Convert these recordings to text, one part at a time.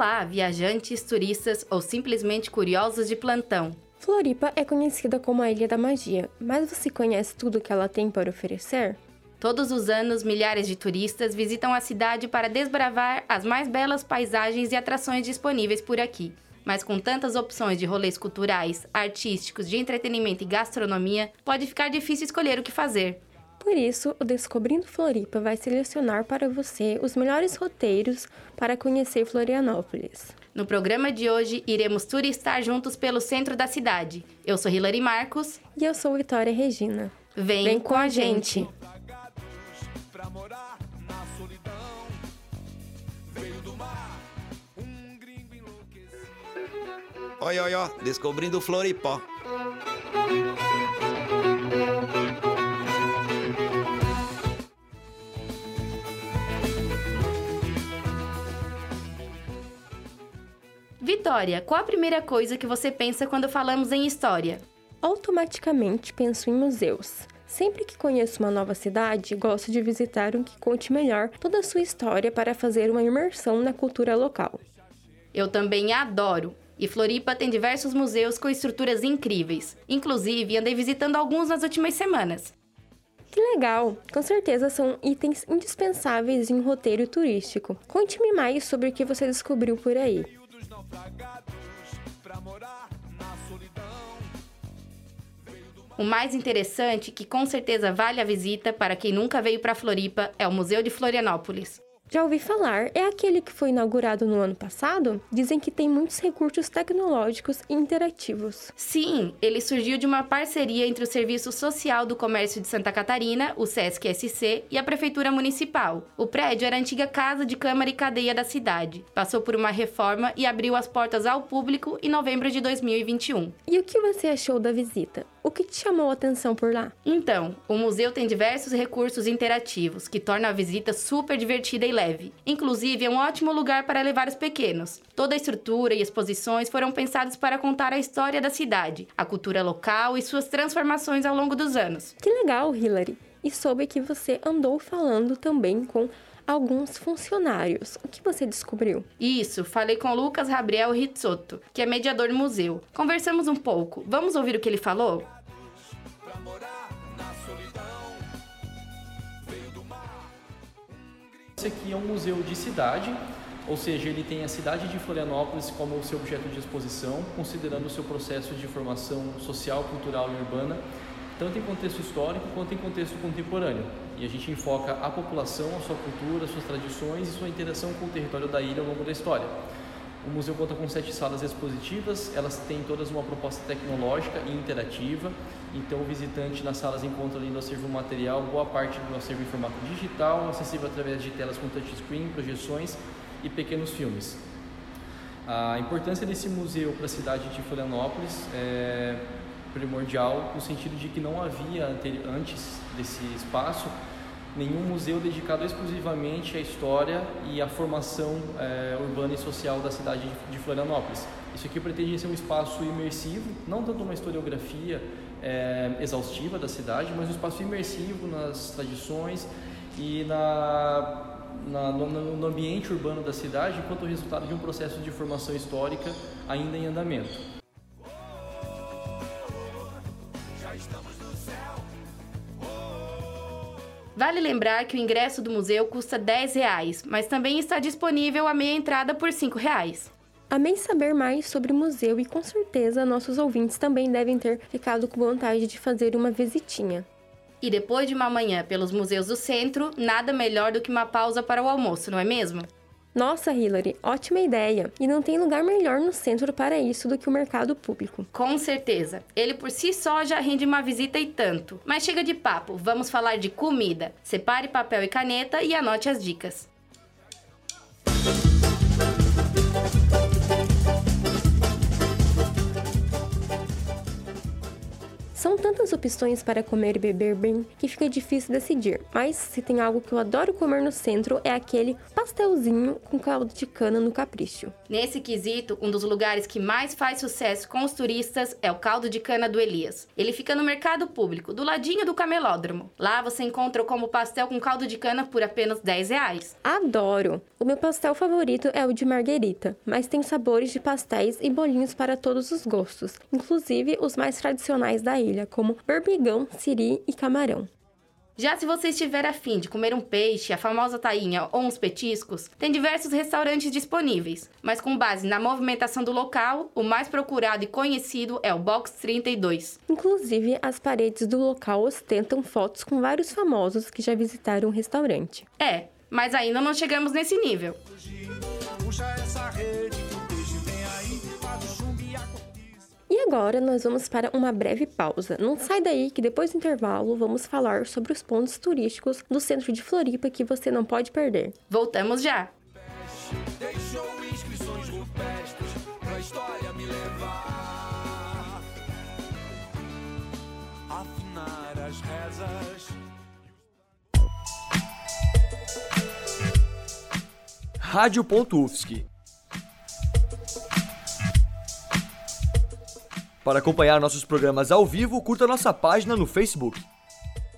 Olá, viajantes, turistas ou simplesmente curiosos de plantão. Floripa é conhecida como a Ilha da Magia, mas você conhece tudo que ela tem para oferecer? Todos os anos, milhares de turistas visitam a cidade para desbravar as mais belas paisagens e atrações disponíveis por aqui. Mas com tantas opções de rolês culturais, artísticos, de entretenimento e gastronomia, pode ficar difícil escolher o que fazer. Por isso, o Descobrindo Floripa vai selecionar para você os melhores roteiros para conhecer Florianópolis. No programa de hoje, iremos turistar juntos pelo centro da cidade. Eu sou Hilary Marcos. E eu sou Vitória Regina. Vem, Vem com a gente. Olha, olha, descobrindo Floripa. Vitória, qual a primeira coisa que você pensa quando falamos em história? Automaticamente penso em museus. Sempre que conheço uma nova cidade, gosto de visitar um que conte melhor toda a sua história para fazer uma imersão na cultura local. Eu também adoro. E Floripa tem diversos museus com estruturas incríveis. Inclusive, andei visitando alguns nas últimas semanas. Que legal! Com certeza são itens indispensáveis em um roteiro turístico. Conte-me mais sobre o que você descobriu por aí O mais interessante, que com certeza vale a visita para quem nunca veio para Floripa, é o Museu de Florianópolis. Já ouvi falar, é aquele que foi inaugurado no ano passado? Dizem que tem muitos recursos tecnológicos e interativos. Sim, ele surgiu de uma parceria entre o Serviço Social do Comércio de Santa Catarina, o SESC SC, e a Prefeitura Municipal. O prédio era a antiga casa de Câmara e Cadeia da cidade. Passou por uma reforma e abriu as portas ao público em novembro de 2021. E o que você achou da visita? O que te chamou a atenção por lá? Então, o museu tem diversos recursos interativos que tornam a visita super divertida e leve. Inclusive, é um ótimo lugar para levar os pequenos. Toda a estrutura e exposições foram pensados para contar a história da cidade, a cultura local e suas transformações ao longo dos anos. Que legal, Hilary! E soube que você andou falando também com alguns funcionários. O que você descobriu? Isso, falei com Lucas Gabriel Rizzotto, que é mediador do museu. Conversamos um pouco. Vamos ouvir o que ele falou? Esse aqui é um museu de cidade, ou seja, ele tem a cidade de Florianópolis como seu objeto de exposição, considerando o seu processo de formação social, cultural e urbana tanto em contexto histórico quanto em contexto contemporâneo. E a gente enfoca a população, a sua cultura, suas tradições e sua interação com o território da ilha ao longo da história. O museu conta com sete salas expositivas, elas têm todas uma proposta tecnológica e interativa, então o visitante nas salas encontra ali no acervo material boa parte do acervo em formato digital, acessível através de telas com touchscreen, projeções e pequenos filmes. A importância desse museu para a cidade de Florianópolis é primordial no sentido de que não havia antes desse espaço nenhum museu dedicado exclusivamente à história e à formação é, urbana e social da cidade de Florianópolis. Isso aqui pretende ser um espaço imersivo, não tanto uma historiografia é, exaustiva da cidade, mas um espaço imersivo nas tradições e na, na no, no ambiente urbano da cidade, enquanto resultado de um processo de formação histórica ainda em andamento. Vale lembrar que o ingresso do museu custa 10 reais, mas também está disponível a meia entrada por 5 reais. Amei saber mais sobre o museu e com certeza nossos ouvintes também devem ter ficado com vontade de fazer uma visitinha. E depois de uma manhã pelos museus do centro, nada melhor do que uma pausa para o almoço, não é mesmo? Nossa, Hillary, ótima ideia! E não tem lugar melhor no centro para isso do que o mercado público. Com certeza. Ele por si só já rende uma visita e tanto. Mas chega de papo, vamos falar de comida. Separe papel e caneta e anote as dicas. São tantas opções para comer e beber bem que fica difícil decidir, mas se tem algo que eu adoro comer no centro é aquele pastelzinho com caldo de cana no capricho. Nesse quesito, um dos lugares que mais faz sucesso com os turistas é o caldo de cana do Elias. Ele fica no mercado público, do ladinho do camelódromo. Lá você encontra como pastel com caldo de cana por apenas 10 reais. Adoro! O meu pastel favorito é o de marguerita, mas tem sabores de pastéis e bolinhos para todos os gostos, inclusive os mais tradicionais da ilha, como berbigão, siri e camarão. Já se você estiver afim de comer um peixe, a famosa tainha ou uns petiscos, tem diversos restaurantes disponíveis, mas com base na movimentação do local, o mais procurado e conhecido é o Box 32. Inclusive, as paredes do local ostentam fotos com vários famosos que já visitaram o restaurante. É, mas ainda não chegamos nesse nível. Puxa essa rede E agora nós vamos para uma breve pausa. Não sai daí que depois do intervalo vamos falar sobre os pontos turísticos do centro de Floripa que você não pode perder. Voltamos já! Deixou inscrições rupestres pra história me levar. Afinar as rezas. Rádio.UFSC. Para acompanhar nossos programas ao vivo, curta nossa página no Facebook.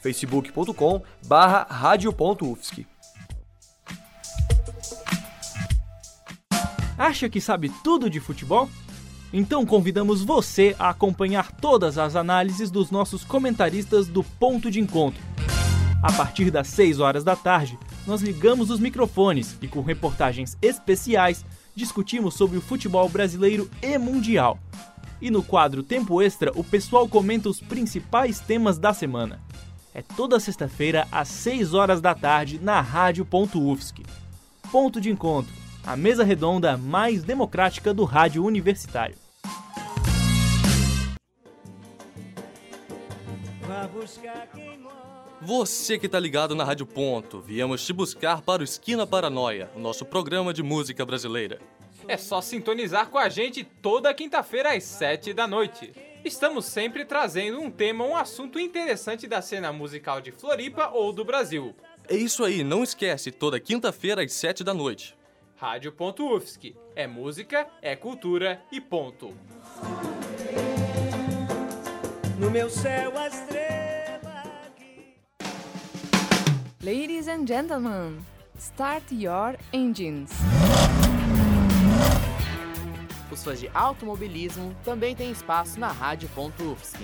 facebook.com barra rádio.ufsc. Acha que sabe tudo de futebol? Então convidamos você a acompanhar todas as análises dos nossos comentaristas do Ponto de Encontro. A partir das 6 horas da tarde, nós ligamos os microfones e, com reportagens especiais, discutimos sobre o futebol brasileiro e mundial. E no quadro Tempo Extra, o pessoal comenta os principais temas da semana. É toda sexta-feira, às 6 horas da tarde, na Rádio.UFSC. Ponto de Encontro, a mesa redonda mais democrática do rádio universitário. Você que tá ligado na Rádio Ponto, viemos te buscar para o Esquina Paranoia, o nosso programa de música brasileira. É só sintonizar com a gente toda quinta-feira às 7 da noite. Estamos sempre trazendo um tema, um assunto interessante da cena musical de Floripa ou do Brasil. É isso aí, não esquece, toda quinta-feira às 7 da noite. Rádio.UFSC. É música, é cultura e ponto. No meu céu a estrela. Ladies and gentlemen, start your engines. Os de automobilismo também têm espaço na Rádio.UFSC.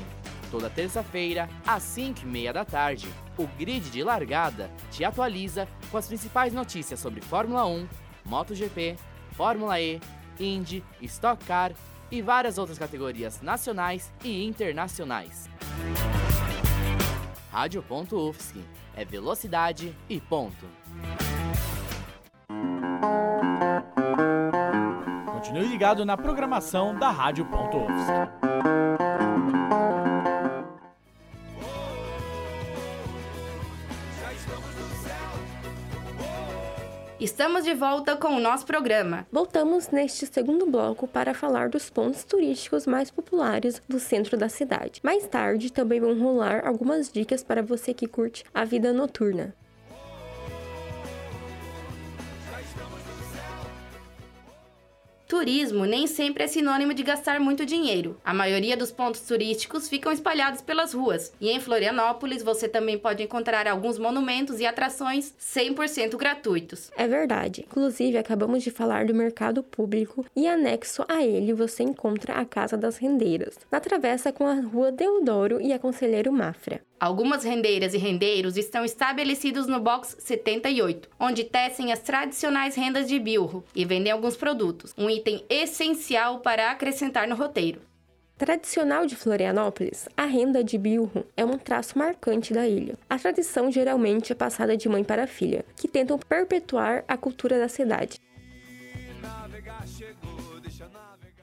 Toda terça-feira, às 5h30 da tarde, o grid de largada te atualiza com as principais notícias sobre Fórmula 1, MotoGP, Fórmula E, Indy, Stock Car e várias outras categorias nacionais e internacionais. Rádio.UFSC é velocidade e ponto. Continue ligado na programação da Rádio.UFSC. Estamos de volta com o nosso programa. Voltamos neste segundo bloco para falar dos pontos turísticos mais populares do centro da cidade. Mais tarde também vão rolar algumas dicas para você que curte a vida noturna. Turismo nem sempre é sinônimo de gastar muito dinheiro. A maioria dos pontos turísticos ficam espalhados pelas ruas. E em Florianópolis você também pode encontrar alguns monumentos e atrações 100% gratuitos. É verdade. Inclusive, acabamos de falar do mercado público e anexo a ele você encontra a Casa das Rendeiras, na travessa com a Rua Deodoro e a Conselheiro Mafra. Algumas rendeiras e rendeiros estão estabelecidos no box 78, onde tecem as tradicionais rendas de bilro e vendem alguns produtos, um item essencial para acrescentar no roteiro. Tradicional de Florianópolis, a renda de bilro é um traço marcante da ilha. A tradição geralmente é passada de mãe para filha, que tentam perpetuar a cultura da cidade.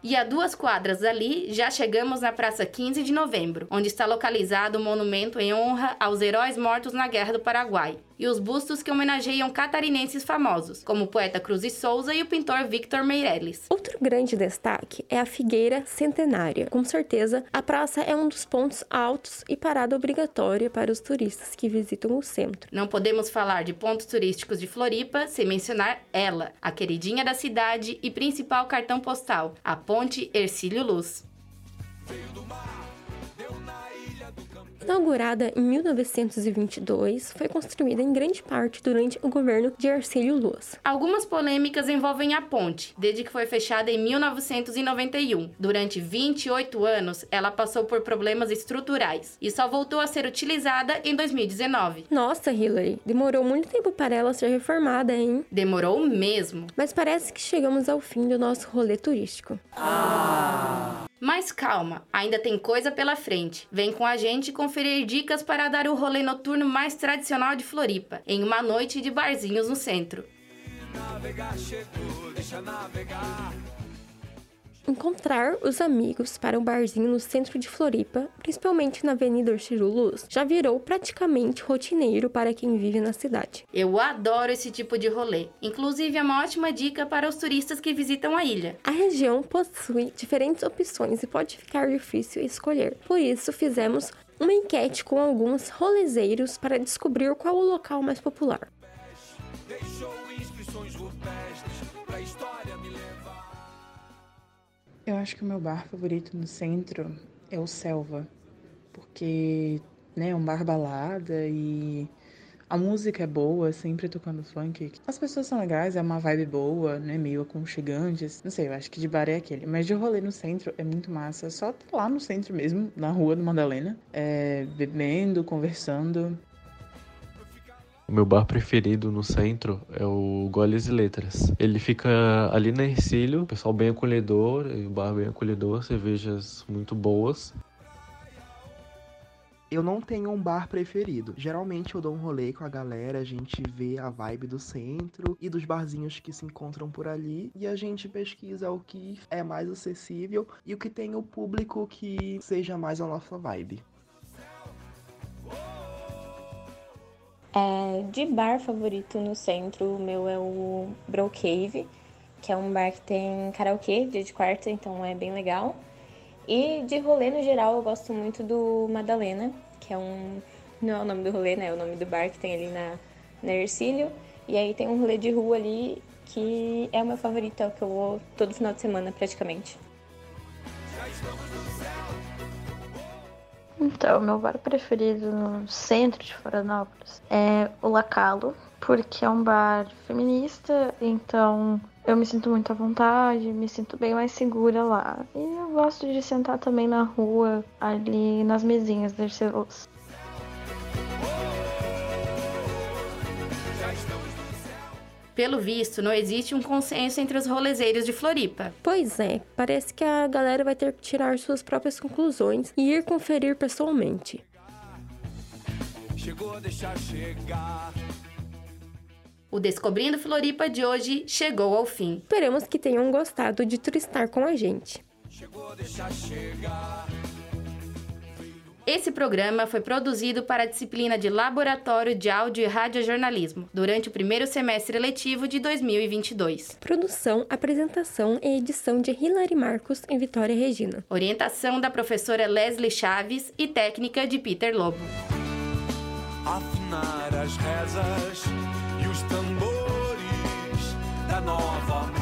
E a duas quadras dali, já chegamos na Praça 15 de Novembro, onde está localizado o monumento em honra aos heróis mortos na Guerra do Paraguai. e os bustos que homenageiam catarinenses famosos, como o poeta Cruz e Souza e o pintor Victor Meirelles. Outro grande destaque é a Figueira Centenária. Com certeza, a praça é um dos pontos altos e parada obrigatória para os turistas que visitam o centro. Não podemos falar de pontos turísticos de Floripa sem mencionar ela, a queridinha da cidade e principal cartão postal, a Ponte Ercílio Luz. Inaugurada em 1922, foi construída em grande parte durante o governo de Arcílio Luz. Algumas polêmicas envolvem a ponte, desde que foi fechada em 1991. Durante 28 anos, ela passou por problemas estruturais e só voltou a ser utilizada em 2019. Nossa, Hillary, demorou muito tempo para ela ser reformada, hein? Demorou mesmo. Mas parece que chegamos ao fim do nosso rolê turístico. Ah. Mas calma, ainda tem coisa pela frente. Vem com a gente conferir dicas para dar o rolê noturno mais tradicional de Floripa, em uma noite de barzinhos no centro. Navegar chegou, deixa navegar encontrar os amigos para um barzinho no centro de Floripa, principalmente na Avenida Orciro Luz, já virou praticamente rotineiro para quem vive na cidade. Eu adoro esse tipo de rolê. Inclusive, é uma ótima dica para os turistas que visitam a ilha. A região possui diferentes opções e pode ficar difícil escolher. Por isso, fizemos uma enquete com alguns rolezeiros para descobrir qual o local mais popular. Deixou eu acho que o meu bar favorito no centro é o Selva, porque né, é um bar balada e a música é boa, sempre tocando funk. As pessoas são legais, é uma vibe boa, né? Meio aconchegantes. Não sei, eu acho que de bar é aquele. Mas de rolê no centro é muito massa. Só tá lá no centro mesmo, na rua do Madalena. É, bebendo, conversando. O meu bar preferido no centro é o Goles e Letras. Ele fica ali na Ercílio, pessoal bem acolhedor, o bar bem acolhedor, cervejas muito boas. Eu não tenho um bar preferido. Geralmente eu dou um rolê com a galera, a gente vê a vibe do centro e dos barzinhos que se encontram por ali e a gente pesquisa o que é mais acessível e o que tem o público que seja mais a nossa vibe. É, de bar favorito no centro, o meu é o Bro Cave, que é um bar que tem karaokê dia de quarta, então é bem legal. E de rolê no geral, eu gosto muito do Madalena, que é um. Não é o nome do rolê, né? É o nome do bar que tem ali na, na Ercílio. E aí tem um rolê de rua ali que é o meu favorito, é o que eu vou todo final de semana praticamente. Já estamos no então, meu bar preferido no centro de Florianópolis é o Lacalo, porque é um bar feminista, então eu me sinto muito à vontade, me sinto bem mais segura lá. E eu gosto de sentar também na rua, ali nas mesinhas da Luz. Pelo visto, não existe um consenso entre os rolezeiros de Floripa. Pois é, parece que a galera vai ter que tirar suas próprias conclusões e ir conferir pessoalmente. Chegou a deixar chegar. O Descobrindo Floripa de hoje chegou ao fim. Esperamos que tenham gostado de turistar com a gente. Chegou a deixar chegar. Esse programa foi produzido para a disciplina de Laboratório de Áudio e Radiojornalismo, durante o primeiro semestre letivo de 2022. Produção, apresentação e edição de Hilary Marcos em Vitória Regina. Orientação da professora Leslie Chaves e técnica de Peter Lobo. Afinar as rezas e os tambores da nova.